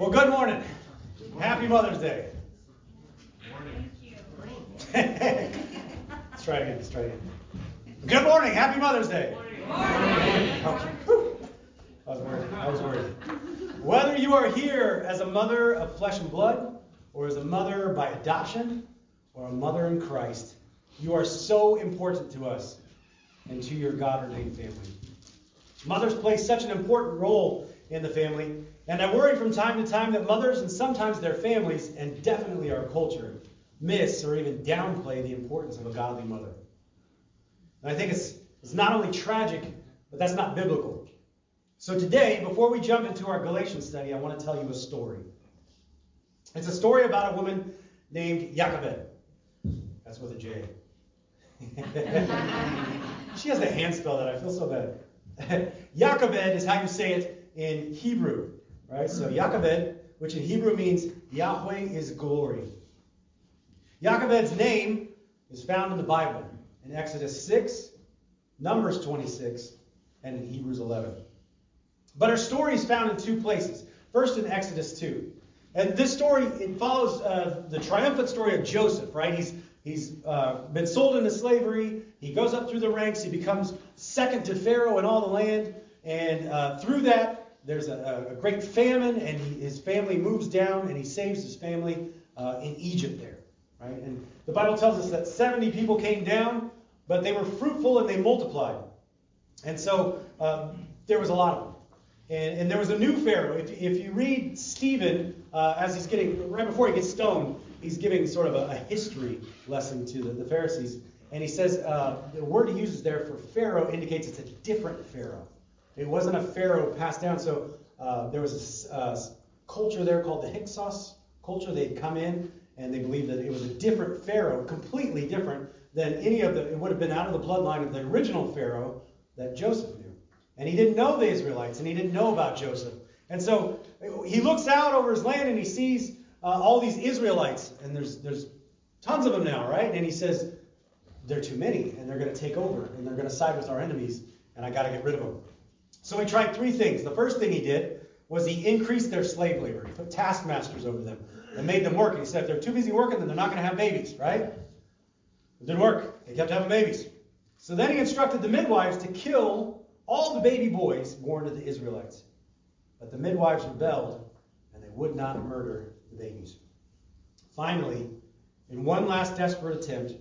Well, good morning. Happy Mother's Day. let's try again. Let's try again. Good morning. Happy Mother's Day. Okay. I was worried. I was worried. Whether you are here as a mother of flesh and blood, or as a mother by adoption, or a mother in Christ, you are so important to us and to your God ordained family. Mothers play such an important role in the family, and I worry from time to time that mothers and sometimes their families, and definitely our culture, miss or even downplay the importance of a godly mother. And I think it's, it's not only tragic, but that's not biblical. So today, before we jump into our Galatians study, I want to tell you a story. It's a story about a woman named Jochebed. That's with a J. she has the hand spell that I feel so bad. Jochebed is how you say it in Hebrew, right? So Jochebed, which in Hebrew means Yahweh is glory. Jochebed's name is found in the Bible in Exodus 6, Numbers 26, and in Hebrews 11. But her story is found in two places. First in Exodus 2. And this story, it follows uh, the triumphant story of Joseph, right? He's, he's uh, been sold into slavery. He goes up through the ranks. He becomes second to Pharaoh in all the land. And uh, through that, there's a, a great famine, and he, his family moves down, and he saves his family uh, in Egypt there, right? And the Bible tells us that 70 people came down, but they were fruitful and they multiplied. And so uh, there was a lot of them. And, and, there was a new Pharaoh. If, if you read Stephen, uh, as he's getting, right before he gets stoned, he's giving sort of a, a history lesson to the, the, Pharisees. And he says uh, the word he uses there for Pharaoh indicates it's a different Pharaoh. It wasn't a Pharaoh passed down. So uh, there was a uh, culture there called the Hyksos culture. They'd come in and they believed that it was a different Pharaoh, completely different than any of the, it would have been out of the bloodline of the original Pharaoh that Joseph knew. And he didn't know the Israelites, and he didn't know about Joseph. And so he looks out over his land and he sees uh, all these Israelites, and there's there's tons of them now, right? And he says, they're too many, and they're going to take over, and they're going to side with our enemies, and I got to get rid of them. So he tried three things. The first thing he did was he increased their slave labor. He put taskmasters over them and made them work. And he said, if they're too busy working, then they're not going to have babies, right? It didn't work. They kept having babies. So then he instructed the midwives to kill all the baby boys born to the Israelites. But the midwives rebelled, and they would not murder the babies. Finally, in one last desperate attempt,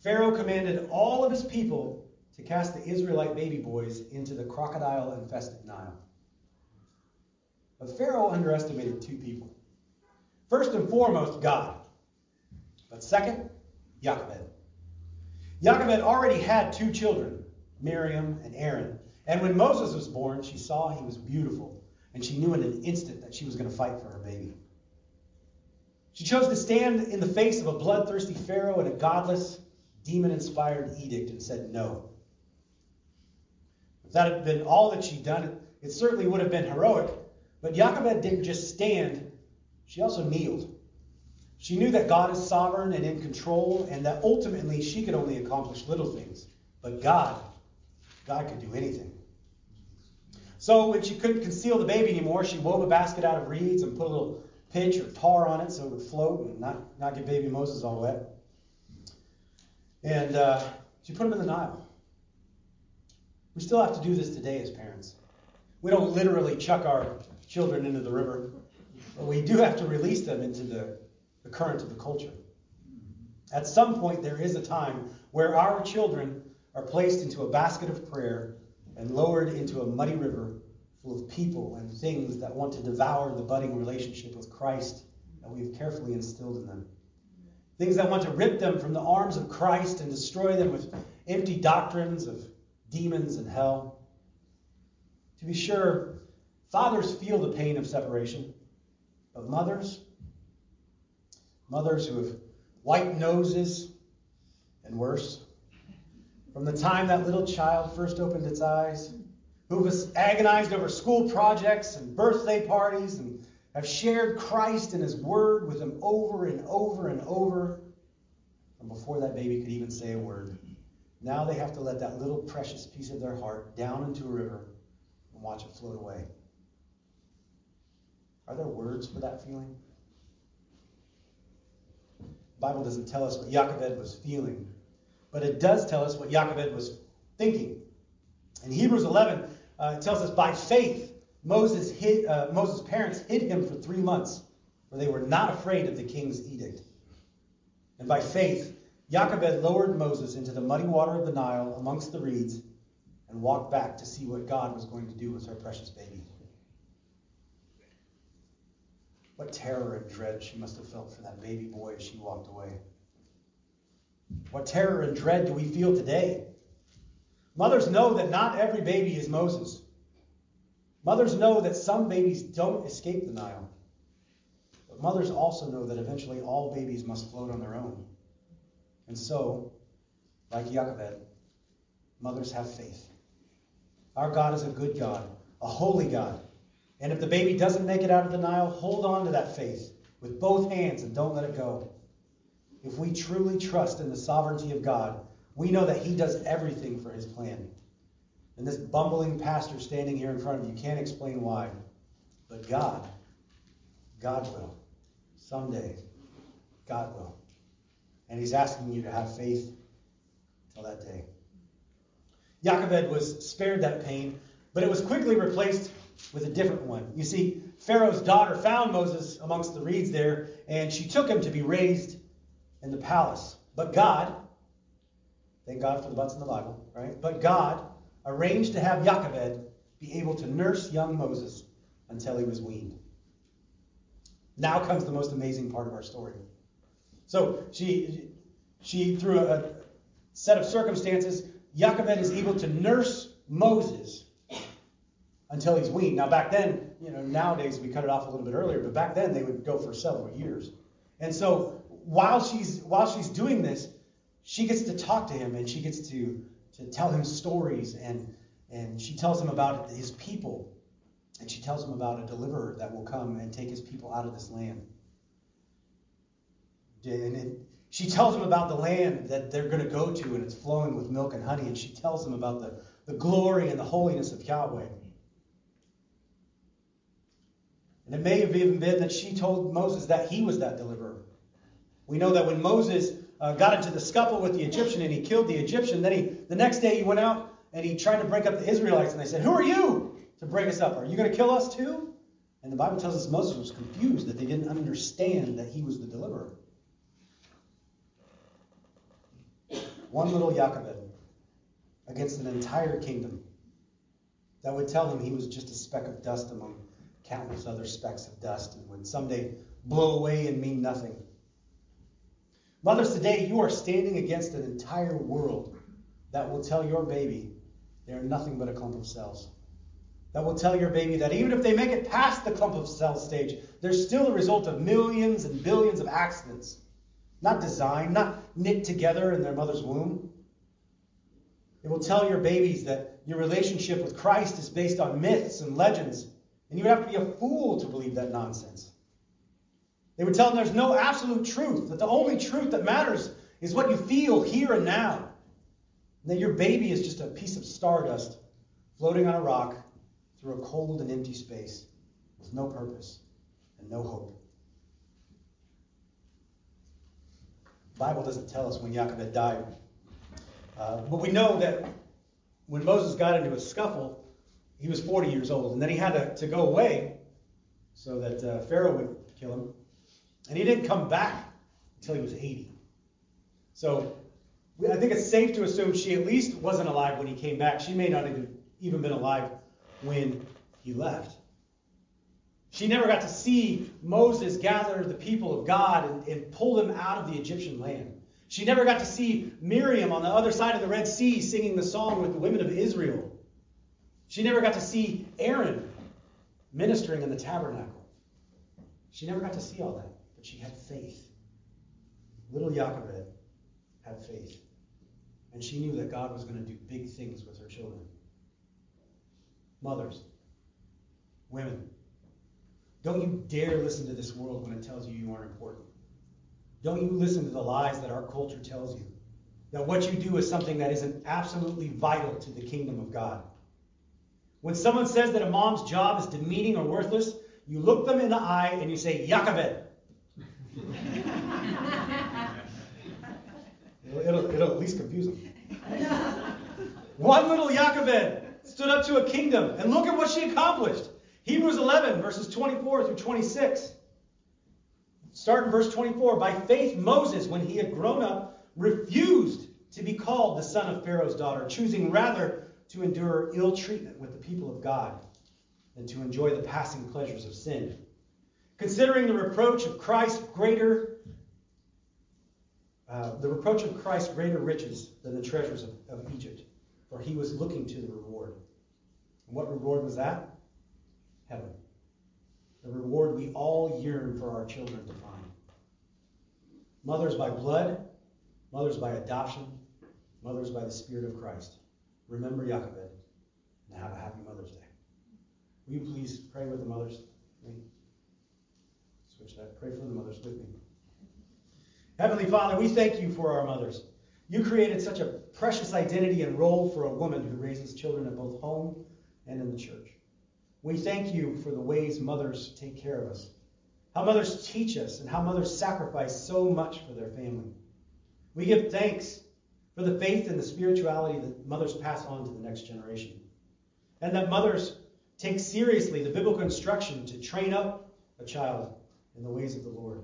Pharaoh commanded all of his people to cast the Israelite baby boys into the crocodile infested Nile. But Pharaoh underestimated two people. First and foremost, God. But second, Jochebed. Jochebed already had two children, Miriam and Aaron. And when Moses was born, she saw he was beautiful, and she knew in an instant that she was going to fight for her baby. She chose to stand in the face of a bloodthirsty Pharaoh and a godless, demon inspired edict and said no. That had been all that she'd done, it certainly would have been heroic. But Jochebed didn't just stand, she also kneeled. She knew that God is sovereign and in control, and that ultimately she could only accomplish little things. But God, God could do anything. So when she couldn't conceal the baby anymore, she wove a basket out of reeds and put a little pitch or tar on it so it would float and not, not get baby Moses all wet. And uh, she put him in the Nile. We still have to do this today as parents. We don't literally chuck our children into the river, but we do have to release them into the the current of the culture. At some point, there is a time where our children are placed into a basket of prayer and lowered into a muddy river full of people and things that want to devour the budding relationship with Christ that we have carefully instilled in them. Things that want to rip them from the arms of Christ and destroy them with empty doctrines of demons and hell. To be sure, fathers feel the pain of separation, but mothers, mothers who have white noses and worse. From the time that little child first opened its eyes, who have agonized over school projects and birthday parties and have shared Christ and His Word with them over and over and over from before that baby could even say a word. Now they have to let that little precious piece of their heart down into a river and watch it float away. Are there words for that feeling? The Bible doesn't tell us what Jochebed was feeling, but it does tell us what Jochebed was thinking. In Hebrews 11, uh, it tells us by faith, Moses hid, uh, Moses' parents hid him for three months, for they were not afraid of the king's edict. And by faith, Jochebed lowered Moses into the muddy water of the Nile amongst the reeds and walked back to see what God was going to do with her precious baby. What terror and dread she must have felt for that baby boy as she walked away. What terror and dread do we feel today? Mothers know that not every baby is Moses. Mothers know that some babies don't escape the Nile. But mothers also know that eventually all babies must float on their own. And so, like Jochebed, mothers have faith. Our God is a good God, a holy God. And if the baby doesn't make it out of the Nile, hold on to that faith with both hands and don't let it go. If we truly trust in the sovereignty of God, we know that He does everything for His plan. And this bumbling pastor standing here in front of you can't explain why. But God, God will. Someday, God will. And He's asking you to have faith till that day. Jochebed was spared that pain, but it was quickly replaced with a different one. You see, Pharaoh's daughter found Moses amongst the reeds there, and she took him to be raised in the palace. But God, thank God for the butts in the Bible, right? But God arranged to have Jochebed be able to nurse young Moses until he was weaned. Now comes the most amazing part of our story. So she, she through a set of circumstances, Jochebed is able to nurse Moses until he's weaned. Now, back then, you know, nowadays we cut it off a little bit earlier, but back then they would go for several years. And so while she's while she's doing this, she gets to talk to him and she gets to to tell him stories and and she tells him about his people and she tells him about a deliverer that will come and take his people out of this land. And it, she tells him about the land that they're going to go to, and it's flowing with milk and honey. And she tells him about the, the glory and the holiness of Yahweh. And it may have even been that she told Moses that he was that deliverer. We know that when Moses uh, got into the scuffle with the Egyptian and he killed the Egyptian, then he, the next day he went out and he tried to break up the Israelites. And they said, Who are you to break us up? Are you going to kill us too? And the Bible tells us Moses was confused that they didn't understand that he was the deliverer. One little Jochebed against an entire kingdom that would tell him he was just a speck of dust among countless other specks of dust and would someday blow away and mean nothing. Mothers, today you are standing against an entire world that will tell your baby they are nothing but a clump of cells. That will tell your baby that even if they make it past the clump of cells stage, they're still the result of millions and billions of accidents not designed, not knit together in their mother's womb. It will tell your babies that your relationship with Christ is based on myths and legends, and you would have to be a fool to believe that nonsense. They would tell them there's no absolute truth, that the only truth that matters is what you feel here and now, and that your baby is just a piece of stardust floating on a rock through a cold and empty space with no purpose and no hope. The Bible doesn't tell us when Jochebed died. Uh, but we know that when Moses got into a scuffle, he was 40 years old. And then he had to, to go away so that uh, Pharaoh would kill him. And he didn't come back until he was 80. So I think it's safe to assume she at least wasn't alive when he came back. She may not have even been alive when he left. She never got to see Moses gather the people of God and, and, pull them out of the Egyptian land. She never got to see Miriam on the other side of the Red Sea singing the song with the women of Israel. She never got to see Aaron ministering in the tabernacle. She never got to see all that, but she had faith. Little Jochebed had faith. And she knew that God was going to do big things with her children. Mothers, women, don't you dare listen to this world when it tells you you aren't important. Don't you listen to the lies that our culture tells you. That what you do is something that isn't absolutely vital to the kingdom of God. When someone says that a mom's job is demeaning or worthless, you look them in the eye and you say, Yakaved. it'll, it'll, it'll at least confuse them. One little Yakaved stood up to a kingdom, and look at what she accomplished. Hebrews 11, verses 24 through 26. Start in verse 24. By faith, Moses, when he had grown up, refused to be called the son of Pharaoh's daughter, choosing rather to endure ill treatment with the people of God than to enjoy the passing pleasures of sin. Considering the reproach of Christ greater, uh, the reproach of Christ greater riches than the treasures of, of Egypt, for he was looking to the reward. And what reward was that? Heaven. The reward we all yearn for our children to find. Mothers by blood, mothers by adoption, mothers by the Spirit of Christ. Remember Yaakov and have a happy Mother's Day. Will you please pray with the mothers? Switch that. Pray for the mothers with me. Heavenly Father, we thank you for our mothers. You created such a precious identity and role for a woman who raises children at both home and in the church. We thank you for the ways mothers take care of us, how mothers teach us, and how mothers sacrifice so much for their family. We give thanks for the faith and the spirituality that mothers pass on to the next generation, and that mothers take seriously the biblical instruction to train up a child in the ways of the Lord.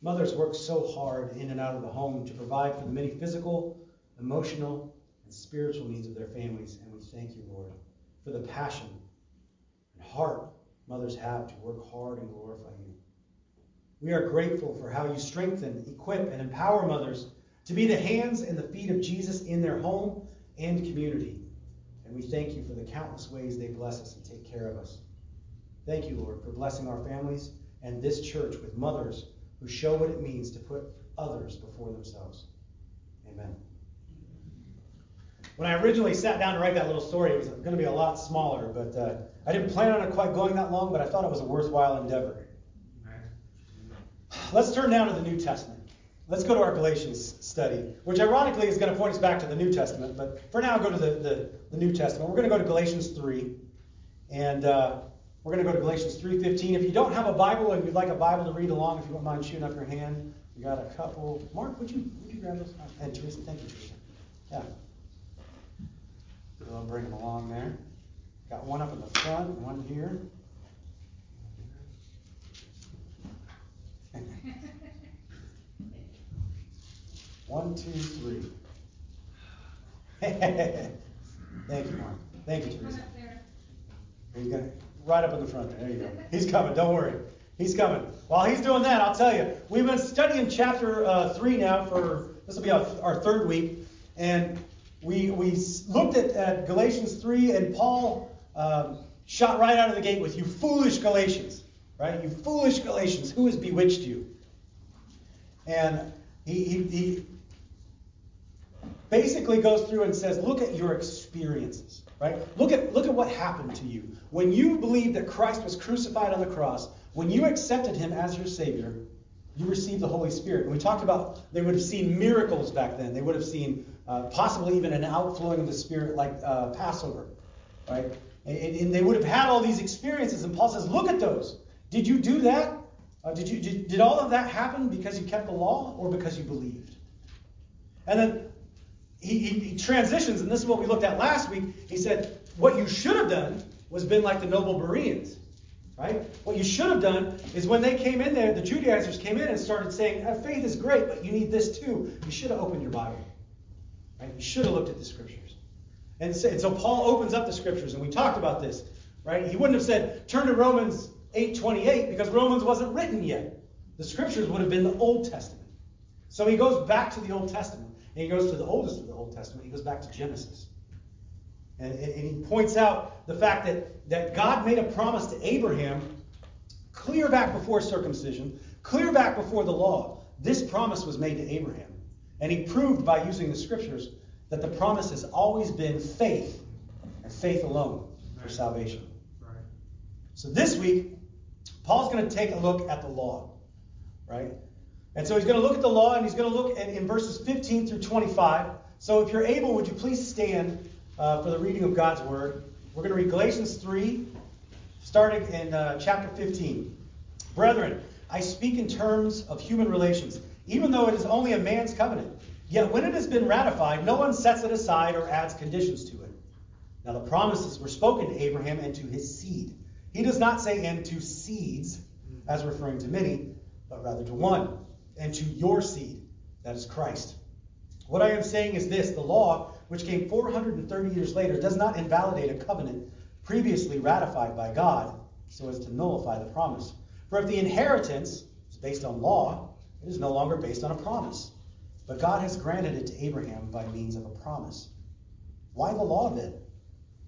Mothers work so hard in and out of the home to provide for the many physical, emotional, and spiritual needs of their families, and we thank you, Lord, for the passion heart mothers have to work hard and glorify you. We are grateful for how you strengthen, equip, and empower mothers to be the hands and the feet of Jesus in their home and community. And we thank you for the countless ways they bless us and take care of us. Thank you, Lord, for blessing our families and this church with mothers who show what it means to put others before themselves. Amen. When I originally sat down to write that little story, it was going to be a lot smaller, but uh, I didn't plan on it quite going that long, but I thought it was a worthwhile endeavor. Let's turn now to the New Testament. Let's go to our Galatians study, which ironically is going to point us back to the New Testament, but for now, go to the, the, the New Testament. We're going to go to Galatians 3, and uh, we're going to go to Galatians 3.15. If you don't have a Bible and you'd like a Bible to read along, if you don't mind shooting up your hand, we got a couple. Mark, would you, would you grab those? And Teresa, thank you, Teresa. Yeah. I'll bring them along there. Got one up in the front one here. one, two, three. Thank you, Mark. Thank you, Teresa. He's gonna right up in the front there. There you go. He's coming. Don't worry. He's coming. While he's doing that, I'll tell you, we've been studying chapter uh, three now for this will be our, our third week, and we we looked at, at Galatians three, and Paul um, shot right out of the gate with you foolish Galatians, right? You foolish Galatians, who has bewitched you? And he, he, he basically goes through and says, look at your experiences, right? Look at look at what happened to you when you believed that Christ was crucified on the cross. When you accepted Him as your Savior, you received the Holy Spirit. And we talked about they would have seen miracles back then. They would have seen uh, possibly even an outflowing of the Spirit like uh, Passover, right? And, and, they would have had all these experiences. And Paul says, look at those. Did you do that? Uh, did you did, did all of that happen because you kept the law or because you believed? And then he, he, he transitions, and this is what we looked at last week. He said, what you should have done was been like the noble Bereans. Right? What you should have done is when they came in there, the Judaizers came in and started saying, faith is great, but you need this too. You should have opened your Bible. Right? You should have looked at the scriptures. And so, and so Paul opens up the scriptures, and we talked about this. Right? He wouldn't have said, turn to Romans 8:28 because Romans wasn't written yet. The scriptures would have been the Old Testament. So he goes back to the Old Testament. And he goes to the oldest of the Old Testament. He goes back to Genesis. And, and, and, he points out the fact that, that God made a promise to Abraham clear back before circumcision, clear back before the law. This promise was made to Abraham. And he proved by using the scriptures that the promise has always been faith and faith alone for salvation. Right. So this week, Paul's going to take a look at the law, right? And so he's going to look at the law and he's going to look at, in verses 15 through 25. So if you're able, would you please stand uh, for the reading of God's word? We're going to read Galatians 3, starting in uh, chapter 15. Brethren, I speak in terms of human relations, even though it is only a man's covenant. Yet when it has been ratified, no one sets it aside or adds conditions to it. Now the promises were spoken to Abraham and to his seed. He does not say and to seeds, as referring to many, but rather to one, and to your seed, that is Christ. What I am saying is this the law, which came 430 years later, does not invalidate a covenant previously ratified by God so as to nullify the promise. For if the inheritance is based on law, it is no longer based on a promise. But God has granted it to Abraham by means of a promise. Why the law then?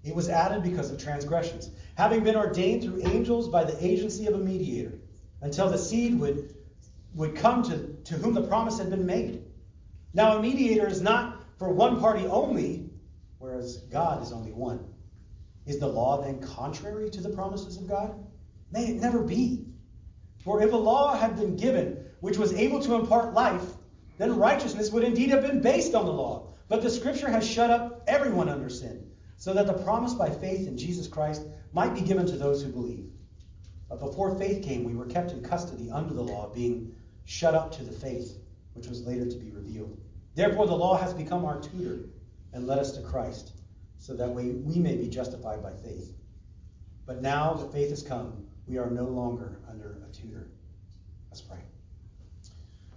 It was added because of transgressions, having been ordained through angels by the agency of a mediator, until the seed would, would come to, to whom the promise had been made. Now, a mediator is not for one party only, whereas God is only one. Is the law then contrary to the promises of God? May it never be. For if a law had been given which was able to impart life, then righteousness would indeed have been based on the law. But the scripture has shut up everyone under sin, so that the promise by faith in Jesus Christ might be given to those who believe. But before faith came, we were kept in custody under the law, being shut up to the faith which was later to be revealed. Therefore, the law has become our tutor and led us to Christ, so that we, we may be justified by faith. But now that faith has come, we are no longer under a tutor. Let's pray.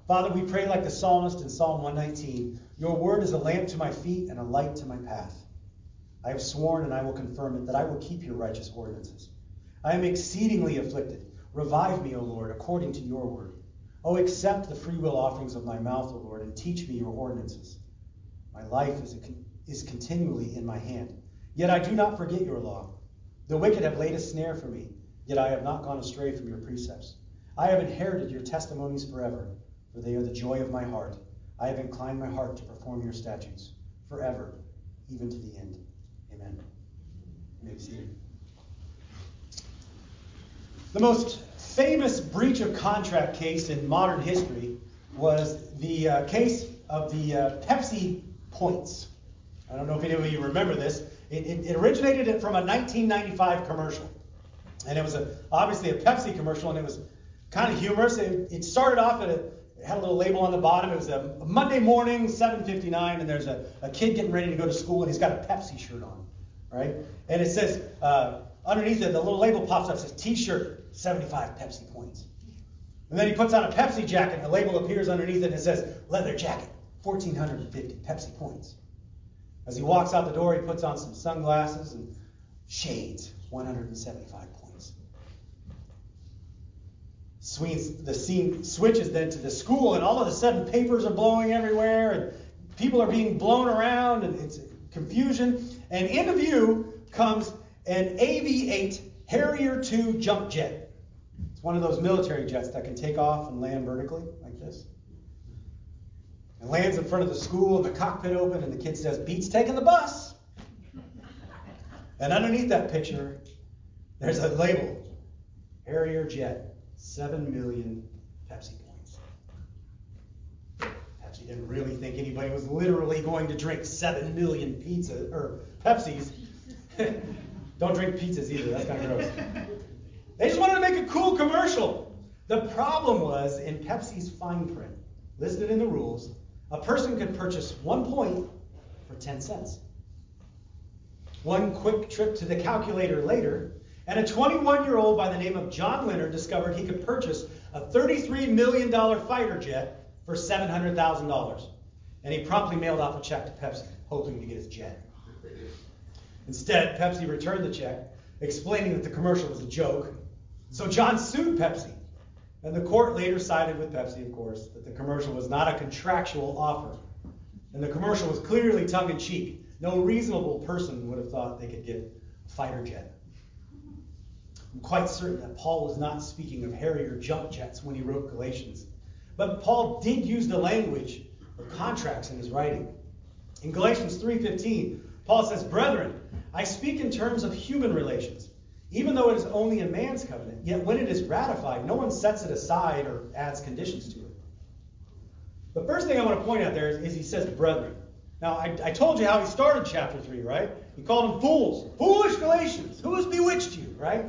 Father, we pray like the psalmist in Psalm 119 Your word is a lamp to my feet and a light to my path. I have sworn and I will confirm it that I will keep your righteous ordinances. I am exceedingly afflicted. Revive me, O Lord, according to your word. O accept the freewill offerings of my mouth, O Lord, and teach me your ordinances. My life is, is continually in my hand. Yet I do not forget your law. The wicked have laid a snare for me, yet I have not gone astray from your precepts. I have inherited your testimonies forever for they are the joy of my heart. I have inclined my heart to perform your statutes forever, even to the end. Amen. The most famous breach of contract case in modern history was the uh, case of the uh, Pepsi points. I don't know if any of you remember this. It, it, it originated from a 1995 commercial. And it was a, obviously a Pepsi commercial, and it was kind of humorous. It, it started off at a it had a little label on the bottom. It was a, Monday morning, 7:59, and there's a, a kid getting ready to go to school, and he's got a Pepsi shirt on, right? And it says uh, underneath it, the little label pops up, says T-shirt, 75 Pepsi points. And then he puts on a Pepsi jacket, and the label appears underneath it, and it says leather jacket, 1,450 Pepsi points. As he walks out the door, he puts on some sunglasses and shades, 175 swings, the scene switches then to the school, and all of a sudden papers are blowing everywhere, and people are being blown around, and it's confusion. And into view comes an AV-8 Harrier II jump jet. It's one of those military jets that can take off and land vertically like this. It lands in front of the school, and the cockpit open, and the kid says, "Beats taking the bus." And underneath that picture, there's a label, Harrier jet. 7 million Pepsi points. Pepsi didn't really think anybody was literally going to drink 7 million pizza or Pepsis. Don't drink pizzas either, that's kind of gross. They just wanted to make a cool commercial. The problem was in Pepsi's fine print, listed in the rules, a person could purchase one point for 10 cents. One quick trip to the calculator later and a 21 year old by the name of John Leonard discovered he could purchase a $33 million fighter jet for $700,000. And he promptly mailed off a check to Pepsi, hoping to get his jet. Instead, Pepsi returned the check, explaining that the commercial was a joke. So John sued Pepsi. And the court later sided with Pepsi, of course, that the commercial was not a contractual offer. And the commercial was clearly tongue in cheek. No reasonable person would have thought they could get a fighter jet. I'm quite certain that Paul was not speaking of Harrier jump jets when he wrote Galatians. But Paul did use the language of contracts in his writing. In Galatians 3:15, Paul says, "Brethren, I speak in terms of human relations. Even though it is only a man's covenant, yet when it is ratified, no one sets it aside or adds conditions to it." The first thing I want to point out there is, is he says, "Brethren." Now, I, I, told you how he started chapter 3, right? He called them fools. Foolish Galatians. Who has bewitched you, right?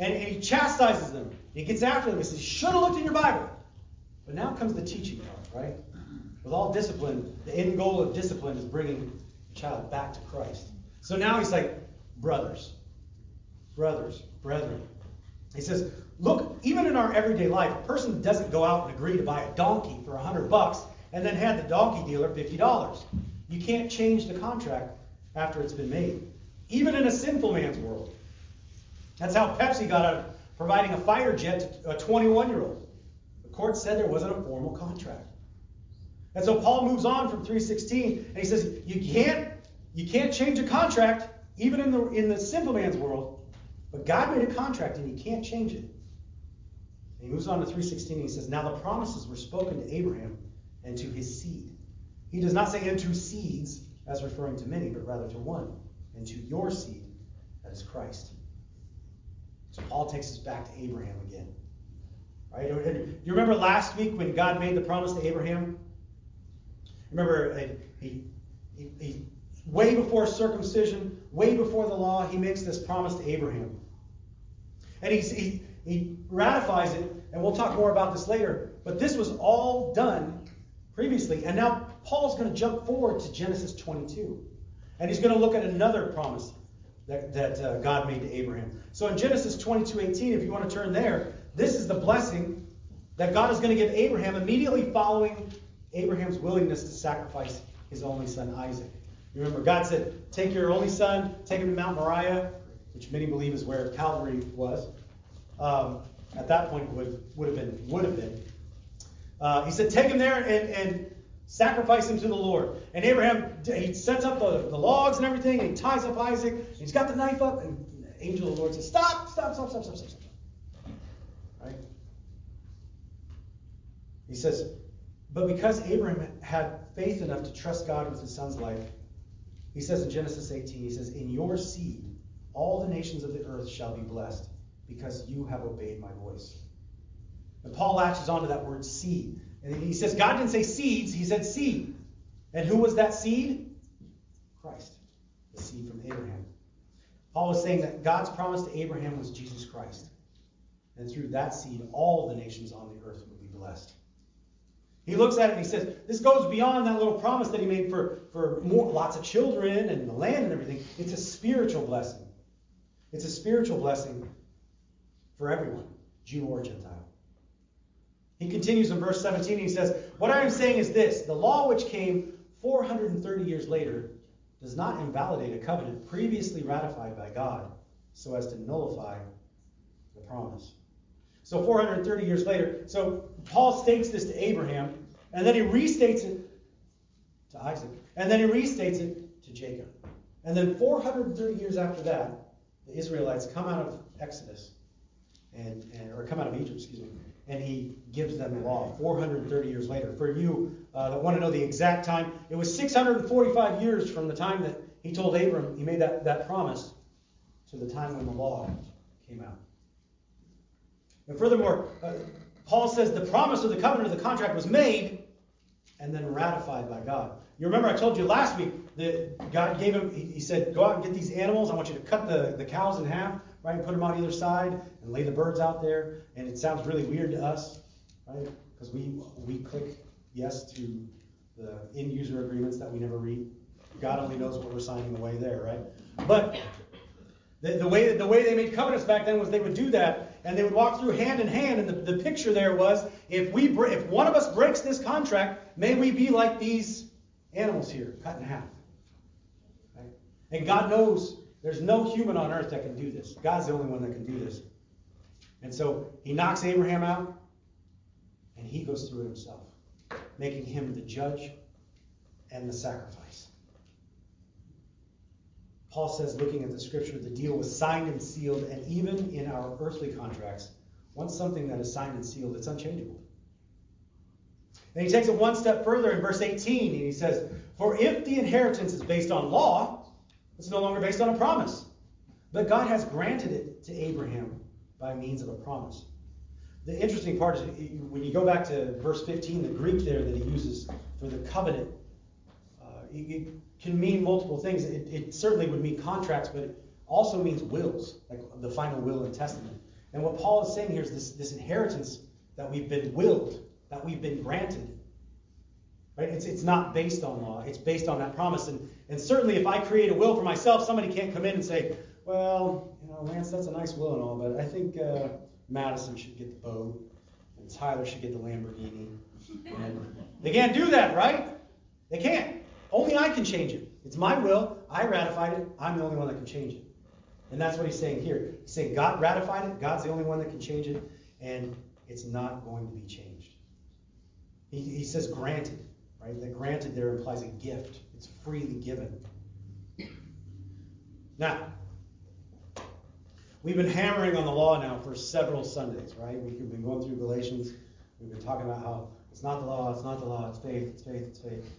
And, he chastises them. He gets after them. He says, You should have looked in your Bible. But now comes the teaching part, right? With all discipline, the end goal of discipline is bringing the child back to Christ. So now he's like, Brothers, brothers, brethren. He says, Look, even in our everyday life, a person doesn't go out and agree to buy a donkey for 100 bucks and then hand the donkey dealer $50. You can't change the contract after it's been made, even in a sinful man's world. That's how Pepsi got out of providing a fighter jet to a 21 year old. The court said there wasn't a formal contract. And so Paul moves on from 316 and he says, You can't, you can't change a contract, even in the in the simple man's world, but God made a contract and you can't change it. And he moves on to 316 and he says, Now the promises were spoken to Abraham and to his seed. He does not say into seeds as referring to many, but rather to one, and to your seed, that is Christ. So Paul takes us back to Abraham again. Right? You remember last week when God made the promise to Abraham? Remember, he, he, he, way before circumcision, way before the law, he makes this promise to Abraham. And he, he, he ratifies it, and we'll talk more about this later. But this was all done previously. And now Paul's going to jump forward to Genesis 22. And he's going to look at another promise that, that uh, God made to Abraham. So in Genesis 22 18, if you want to turn there, this is the blessing that God is going to give Abraham immediately following Abraham's willingness to sacrifice his only son Isaac. You remember, God said, Take your only son, take him to Mount Moriah, which many believe is where Calvary was. Um, at that point, would, would have been, would have been. Uh, he said, Take him there and, and sacrifice him to the Lord. And Abraham, he sets up the, the logs and everything, and he ties up Isaac, and he's got the knife up, and the angel of the Lord says, Stop, stop, stop, stop, stop, stop, stop. Right? He says, But because Abraham had faith enough to trust God with his son's life, he says in Genesis 18, he says, In your seed, all the nations of the earth shall be blessed, because you have obeyed my voice. And Paul latches onto that word seed. And he says God didn't say seeds, he said seed. And who was that seed? Christ, the seed from Abraham. Paul was saying that God's promise to Abraham was Jesus Christ. And through that seed, all the nations on the earth would be blessed. He looks at it and he says, This goes beyond that little promise that he made for, for more, lots of children and the land and everything. It's a spiritual blessing. It's a spiritual blessing for everyone, Jew or Gentile. He continues in verse 17. He says, What I am saying is this the law which came 430 years later does not invalidate a covenant previously ratified by God so as to nullify the promise. So 430 years later, so Paul states this to Abraham, and then he restates it to Isaac, and then he restates it to Jacob. And then 430 years after that, the Israelites come out of Exodus, and, and or come out of Egypt, excuse me, and he gives them the law 430 years later. For you uh, that want to know the exact time, it was 645 years from the time that he told Abram, he made that, that promise, to the time when the law came out. And furthermore, uh, Paul says the promise of the covenant of the contract was made and then ratified by God. You remember I told you last week that God gave him, he, he said, go out and get these animals. I want you to cut the, the cows in half right? Put them on either side and lay the birds out there. And it sounds really weird to us, right? Because we we click yes to the end user agreements that we never read. God only knows what we're signing away there, right? But the, the way the way they made covenants back then was they would do that and they would walk through hand in hand. And the, the picture there was if we if one of us breaks this contract, may we be like these animals here, cut in half. Right? And God knows there's no human on earth that can do this. God's the only one that can do this. And so he knocks Abraham out, and he goes through it himself, making him the judge and the sacrifice. Paul says, looking at the scripture, the deal was signed and sealed, and even in our earthly contracts, once something that is signed and sealed, it's unchangeable. And he takes it one step further in verse 18, and he says, For if the inheritance is based on law, it's no longer based on a promise. But God has granted it to Abraham by means of a promise. The interesting part is when you go back to verse 15, the Greek there that he uses for the covenant, uh, it, can mean multiple things. It, it, certainly would mean contracts, but it also means wills, like the final will and testament. And what Paul is saying here is this, this inheritance that we've been willed, that we've been granted. Right? It's, it's not based on law, it's based on that promise. And, and certainly, if I create a will for myself, somebody can't come in and say, well, you know, Lance, that's a nice will and all, but I think uh, Madison should get the boat, and Tyler should get the Lamborghini. And they can't do that, right? They can't. Only I can change it. It's my will. I ratified it. I'm the only one that can change it. And that's what he's saying here. He's saying God ratified it. God's the only one that can change it. And it's not going to be changed. He, he says granted, right? That granted there implies a gift. It's freely given. Now, we've been hammering on the law now for several Sundays, right? We've been going through Galatians. We've been talking about how it's not the law, it's not the law, it's faith, it's faith, it's faith.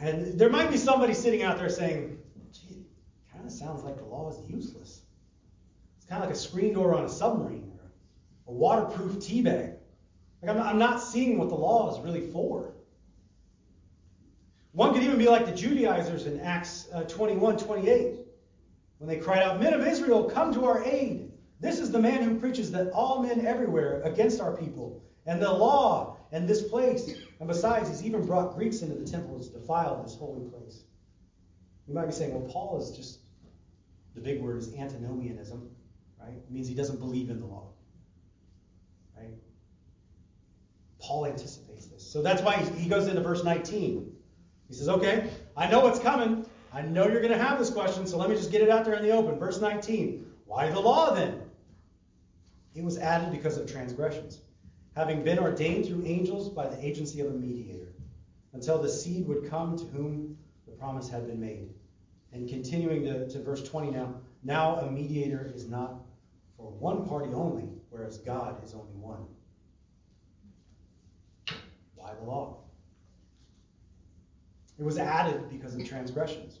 And there might be somebody sitting out there saying, gee, it kind of sounds like the law is useless. It's kind of like a screen door on a submarine or a waterproof tea bag. Like I'm not, I'm not seeing what the law is really for. One could even be like the Judaizers in Acts uh, 21 28, when they cried out, Men of Israel, come to our aid. This is the man who preaches that all men everywhere against our people, and the law, and this place. And besides, he's even brought Greeks into the temple to defile this holy place. You might be saying, well, Paul is just, the big word is antinomianism, right? It means he doesn't believe in the law, right? Paul anticipates this. So that's why he goes into verse 19. He says, okay, I know what's coming. I know you're going to have this question, so let me just get it out there in the open. Verse 19. Why the law then? It was added because of transgressions having been ordained through angels by the agency of a mediator, until the seed would come to whom the promise had been made. And continuing to, to verse 20 now, now a mediator is not for one party only, whereas God is only one. The law? It was added because of transgressions.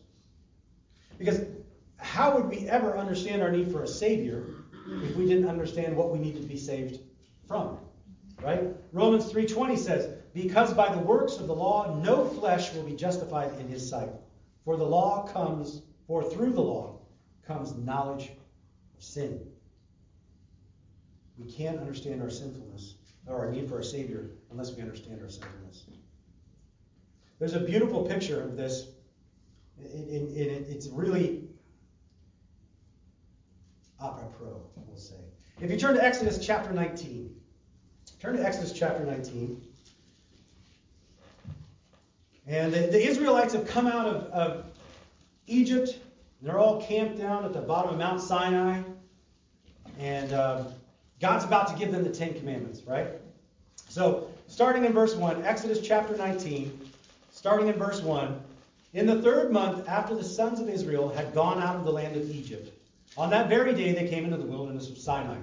Because how would we ever understand our need for a Savior if we didn't understand what we needed to be saved from? Right? Romans 3:20 says, "Because by the works of the law no flesh will be justified in his sight, for the law comes, for through the law comes knowledge of sin." We can't understand our sinfulness or our need for a savior unless we understand our sinfulness. There's a beautiful picture of this. and it's really apropos, we'll say. If you turn to Exodus chapter 19, Turn to Exodus chapter 19. And the, the Israelites have come out of, of Egypt. They're all camped down at the bottom of Mount Sinai. And uh, God's about to give them the Ten Commandments, right? So, starting in verse 1, Exodus chapter 19, starting in verse 1. In the third month after the sons of Israel had gone out of the land of Egypt, on that very day they came into the wilderness of Sinai.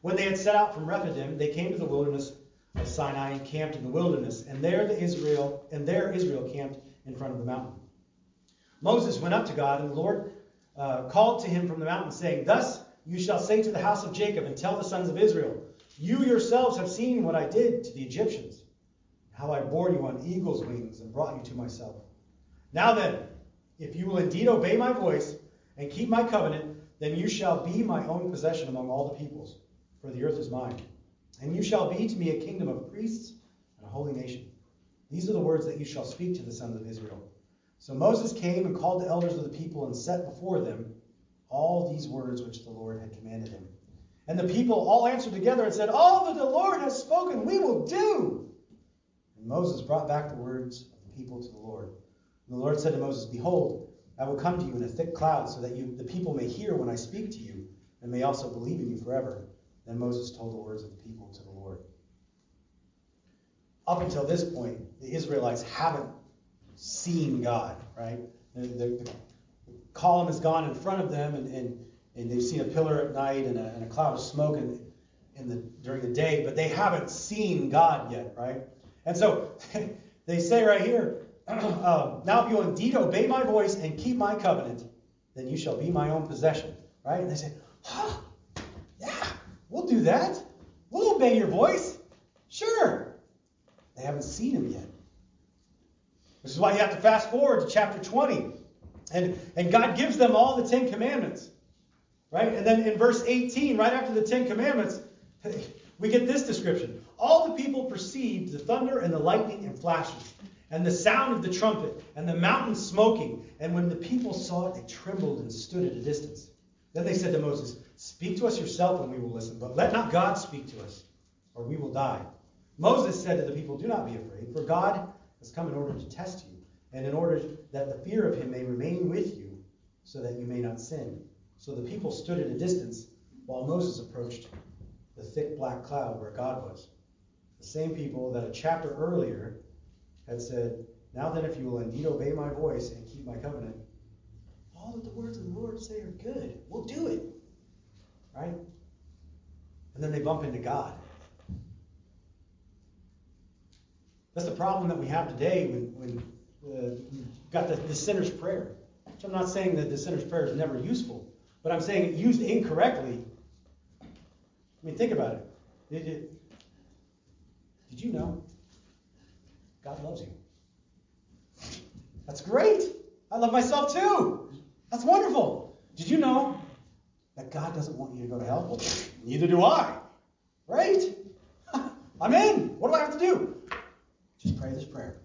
When they had set out from Rephidim, they came to the wilderness of Sinai and camped in the wilderness, and there the Israel and there Israel camped in front of the mountain. Moses went up to God, and the Lord uh, called to him from the mountain, saying, "Thus you shall say to the house of Jacob and tell the sons of Israel, You yourselves have seen what I did to the Egyptians, how I bore you on eagle's wings and brought you to myself. Now then, if you will indeed obey my voice and keep my covenant, then you shall be my own possession among all the peoples." for the earth is mine. And you shall be to me a kingdom of priests and a holy nation. These are the words that you shall speak to the sons of Israel. So Moses came and called the elders of the people and set before them all these words which the Lord had commanded him. And the people all answered together and said, All that the Lord has spoken, we will do. And Moses brought back the words of the people to the Lord. And the Lord said to Moses, Behold, I will come to you in a thick cloud, so that you, the people may hear when I speak to you, and may also believe in you forever. Then Moses told the words of the people to the Lord. Up until this point, the Israelites haven't seen God, right? The, the, column has gone in front of them, and, and, and they've seen a pillar at night and a, and a cloud of smoke in, in the, during the day, but they haven't seen God yet, right? And so they say right here, um, now if you indeed obey my voice and keep my covenant, then you shall be my own possession, right? And they say, huh, yeah, We'll do that. We'll obey your voice. Sure. They haven't seen him yet. This is why you have to fast forward to chapter 20. And, and God gives them all the Ten Commandments. Right? And then in verse 18, right after the Ten Commandments, we get this description. All the people perceived the thunder and the lightning and flashes, and the sound of the trumpet, and the mountain smoking. And when the people saw it, they trembled and stood at a distance. Then they said to Moses, Speak to us yourself, and we will listen, but let not God speak to us, or we will die. Moses said to the people, Do not be afraid, for God has come in order to test you, and in order that the fear of him may remain with you, so that you may not sin. So the people stood at a distance while Moses approached the thick black cloud where God was. The same people that a chapter earlier had said, Now then, if you will indeed obey my voice and keep my covenant, all that the words of the Lord say are good. We'll do it. Right? And then they bump into God. That's the problem that we have today when, when we've got the, the sinner's prayer. Which I'm not saying that the sinner's prayer is never useful, but I'm saying it used incorrectly. I mean, think about it. Did, did, did you know God loves you? That's great. I love myself too. That's wonderful. Did you know that God doesn't want you to go to hell? Well, neither do I. Right? I'm in. What do I have to do? Just pray this prayer.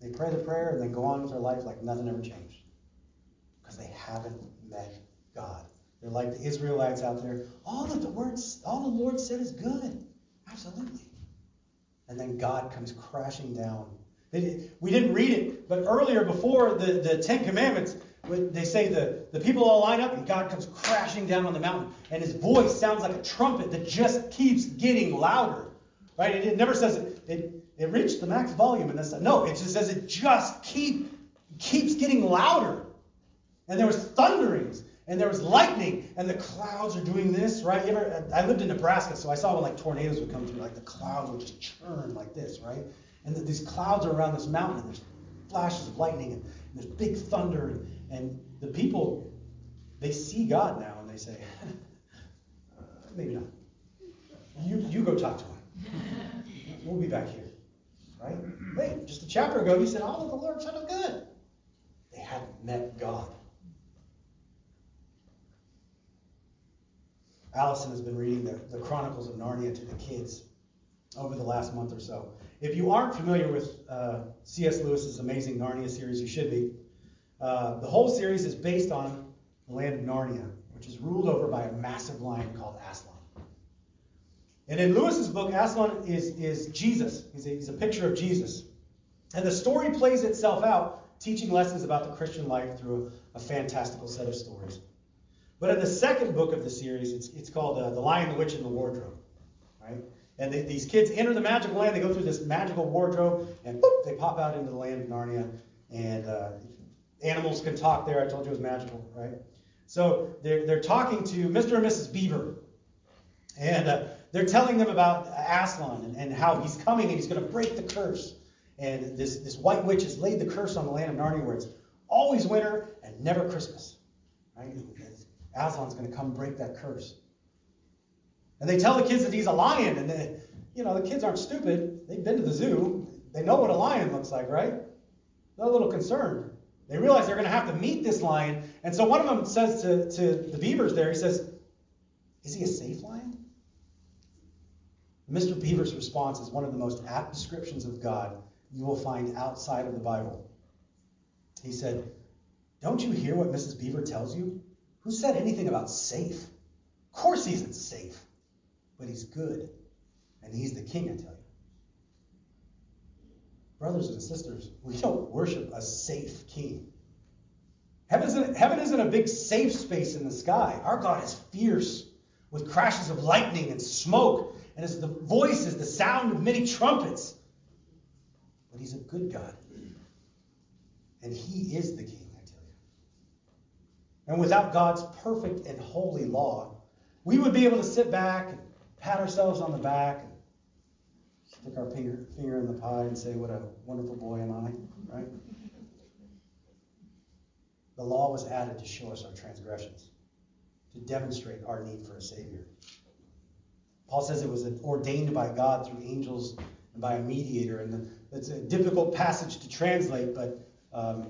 They pray the prayer and then go on with their life like nothing ever changed. Because they haven't met God. They're like the Israelites out there. All that the words, all the Lord said is good. Absolutely. And then God comes crashing down. We didn't read it, but earlier, before the, the Ten Commandments, they say the, the people all line up and God comes crashing down on the mountain. And his voice sounds like a trumpet that just keeps getting louder. Right? It, it never says it, it, it reached the max volume and that's no, it just says it just keep keeps getting louder. And there was thunderings and there was lightning and the clouds are doing this, right? Ever, I lived in Nebraska, so I saw when like tornadoes would come through, like the clouds would just churn like this, right? And the, these clouds are around this mountain and there's flashes of lightning and, and there's big thunder and, and the people they see God now and they say, maybe not. You you go talk to him. We'll be back here. Right? Wait, just a chapter ago, you said, all of the Lord said is good. They hadn't met God. Allison has been reading the, the Chronicles of Narnia to the kids over the last month or so. If you aren't familiar with uh, C.S. Lewis's amazing Narnia series, you should be. Uh, the whole series is based on the land of Narnia, which is ruled over by a massive lion called Aslan. And in Lewis's book, Aslan is, is Jesus. He's a, he's a picture of Jesus. And the story plays itself out, teaching lessons about the Christian life through a, fantastical set of stories. But in the second book of the series, it's, it's called uh, The Lion, the Witch, and the Wardrobe. Right? And they, these kids enter the magical land. They go through this magical wardrobe, and boop, they pop out into the land of Narnia. And uh, animals can talk there. I told you it was magical, right? So they're, they're talking to Mr. and Mrs. Beaver. And uh, they're telling them about Aslan and, and how he's coming and he's going to break the curse. And this, this white witch has laid the curse on the land of Narnia where it's always winter and never Christmas. Right? Aslan's going to come break that curse. And they tell the kids that he's a lion. And they, you know, the kids aren't stupid. They've been to the zoo. They know what a lion looks like, right? They're a little concerned. They realize they're going to have to meet this lion. And so one of them says to, to the beavers there, he says, Is he a safe lion? Mr. Beaver's response is one of the most apt descriptions of God you will find outside of the Bible. He said, Don't you hear what Mrs. Beaver tells you? Who said anything about safe? Of course he isn't safe, but he's good. And he's the king, I tell you. Brothers and sisters, we don't worship a safe king. Heaven isn't, heaven isn't a big safe space in the sky. Our God is fierce with crashes of lightning and smoke and his the voice is the sound of many trumpets. But he's a good God. And he is the king, I tell you. And without God's perfect and holy law, we would be able to sit back and pat ourselves on the back and stick our finger in the pie and say, What a wonderful boy am I, right? The law was added to show us our transgressions, to demonstrate our need for a Savior. Paul says it was ordained by God through angels and by a mediator. And it's a difficult passage to translate, but um,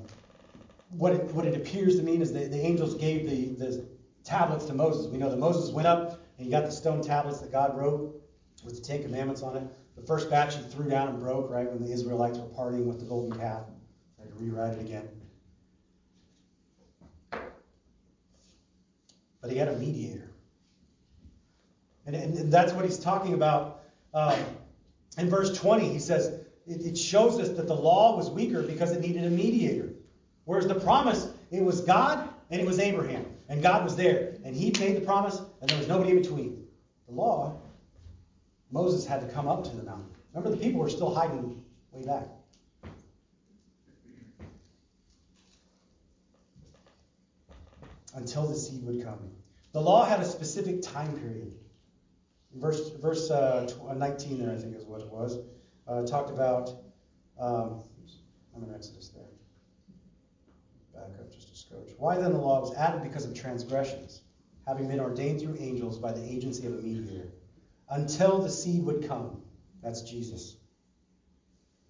what it, what it appears to mean is that the angels gave the, the tablets to Moses. We know that Moses went up and he got the stone tablets that God wrote with the Ten Commandments on it. The first batch he threw down and broke, right, when the Israelites were partying with the golden calf. They had to rewrite it again. But he had a mediator. And, and, that's what he's talking about. Um, in verse 20, he says, it, it shows us that the law was weaker because it needed a mediator. Whereas the promise, it was God and it was Abraham. And God was there. And he made the promise, and there was nobody in between. The law, Moses had to come up to the mountain. Remember, the people were still hiding way back. Until the seed would come. The law had a specific time period. Verse, verse uh, 19 there, I think is what it was, uh, talked about. Um, I'm in Exodus there. Back up just a skosh. Why then the law was added because of transgressions, having been ordained through angels by the agency of a mediator, until the seed would come. That's Jesus,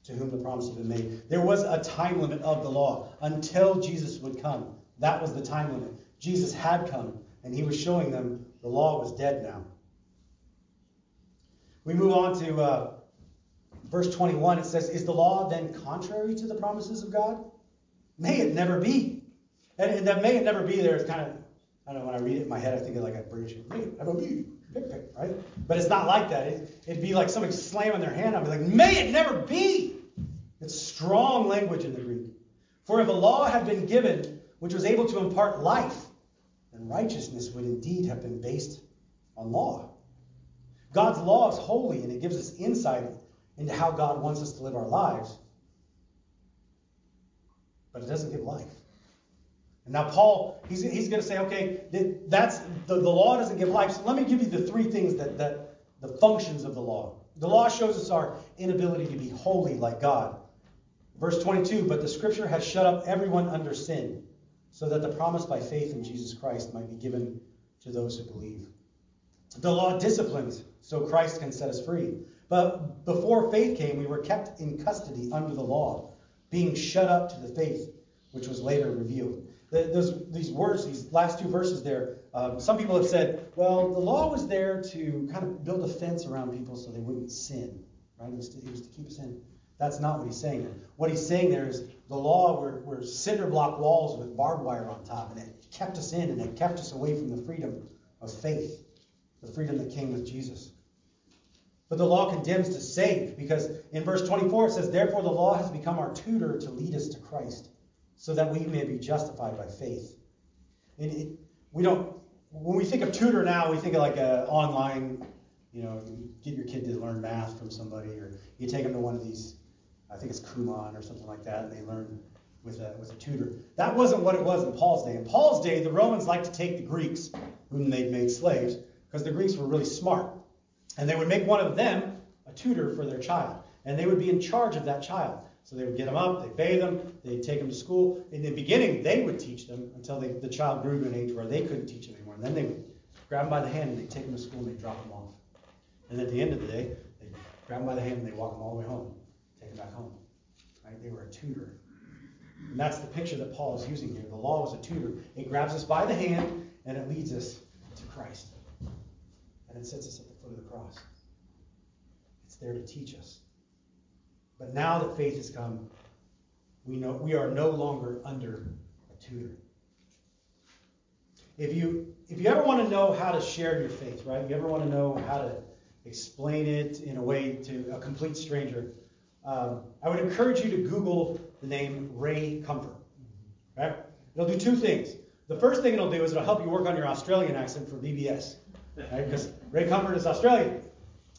to whom the promise had been made. There was a time limit of the law until Jesus would come. That was the time limit. Jesus had come, and he was showing them the law was dead now. We move on to uh, verse 21. It says, Is the law then contrary to the promises of God? May it never be. And, and that may it never be there is kind of, I don't know, when I read it in my head, I think of like a British, may it never be. Pick, pick, right? But it's not like that. It, it'd be like somebody slamming their hand on me, like, may it never be. It's strong language in the Greek. For if a law had been given which was able to impart life, then righteousness would indeed have been based on law. God's law is holy and it gives us insight into how God wants us to live our lives. But it doesn't give life. And now Paul, he's, he's going to say, okay, that's the, the law doesn't give life. So let me give you the three things that, that the functions of the law. The law shows us our inability to be holy like God. Verse 22, but the scripture has shut up everyone under sin, so that the promise by faith in Jesus Christ might be given to those who believe. The law disciplines so Christ can set us free. But before faith came, we were kept in custody under the law, being shut up to the faith which was later revealed. Those, these words, these last two verses there, um, some people have said, well, the law was there to kind of build a fence around people so they wouldn't sin. Right? It was to, it was to keep us in. That's not what he's saying. What he's saying there is the law were, were cinder block walls with barbed wire on top, and it kept us in and it kept us away from the freedom of faith the freedom that came with Jesus. But the law condemns to save because in verse 24 it says, Therefore the law has become our tutor to lead us to Christ, so that we may be justified by faith. And it, we don't, when we think of tutor now, we think of like an online, you know, you get your kid to learn math from somebody, or you take them to one of these, I think it's Kumon or something like that, and they learn with a, with a tutor. That wasn't what it was in Paul's day. In Paul's day, the Romans liked to take the Greeks, whom they'd made slaves, because the Greeks were really smart. And they would make one of them a tutor for their child. And they would be in charge of that child. So they would get them up, they'd bathe them, they'd take them to school. In the beginning, they would teach them until they, the child grew to an age where they couldn't teach them anymore. And then they would grab them by the hand and they'd take them to school and they'd drop them off. And at the end of the day, they'd grab them by the hand and they'd walk them all the way home, take them back home. Right? They were a tutor. And that's the picture that Paul is using here. The law was a tutor. It grabs us by the hand and it leads us to Christ and it sets us at the foot of the cross. It's there to teach us. But now that faith has come, we know we are no longer under a tutor. If you if you ever want to know how to share your faith, right? You ever want to know how to explain it in a way to a complete stranger, um, I would encourage you to Google the name Ray Comfort. Right? It'll do two things. The first thing it'll do is it'll help you work on your Australian accent for VBS right? Because Ray Comfort is Australian.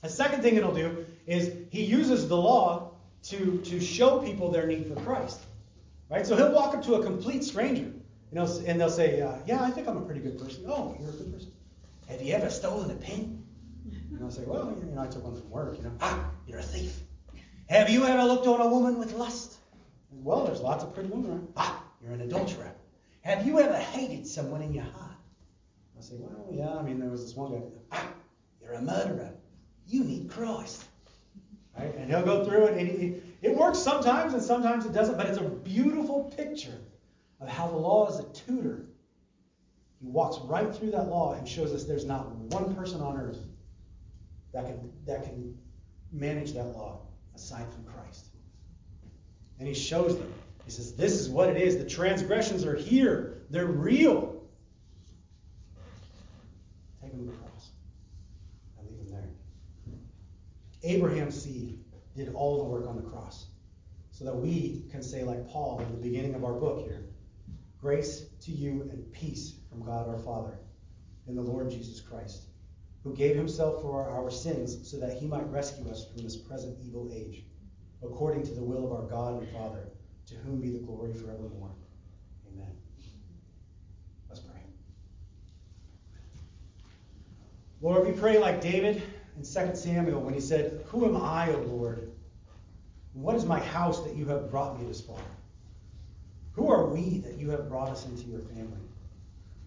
The second thing it'll do is he uses the law to, to show people their need for Christ, right? So he'll walk up to a complete stranger, you know, and they'll say, uh, "Yeah, I think I'm a pretty good person." Oh, you're a good person. Have you ever stolen a pen? And I'll say, "Well, you know, I took one from work." You know, ah, you're a thief. Have you ever looked on a woman with lust? Well, there's lots of pretty women around. Ah, you're an adulterer. Have you ever hated someone in your heart? I say, well, yeah, I mean, there was this one guy, ah, you're a murderer. You need Christ. Right? And he'll go through it, and it works sometimes, and sometimes it doesn't, but it's a beautiful picture of how the law is a tutor. He walks right through that law and shows us there's not one person on earth that can, that can manage that law aside from Christ. And he shows them. He says, This is what it is. The transgressions are here, they're real. Take them to the cross. I leave them there. Abraham's seed did all the work on the cross so that we can say, like Paul in the beginning of our book here, grace to you and peace from God our Father and the Lord Jesus Christ, who gave himself for our sins so that he might rescue us from this present evil age, according to the will of our God and Father, to whom be the glory forevermore. Amen. Let's pray. Lord, we pray like David in 2 Samuel when he said, Who am I, O Lord? What is my house that you have brought me this far? Who are we that you have brought us into your family?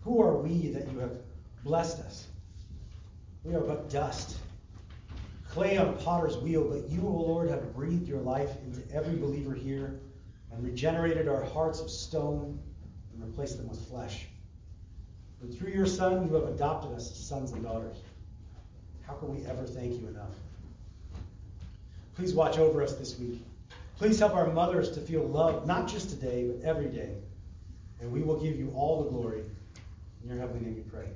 Who are we that you have blessed us? We are but dust, clay on a potter's wheel, but you, O Lord, have breathed your life into every believer here and regenerated our hearts of stone and replaced them with flesh. And through your Son, you have adopted us as sons and daughters. How can we ever thank you enough? Please watch over us this week. Please help our mothers to feel loved, not just today, but every day. And we will give you all the glory. In your heavenly name we pray.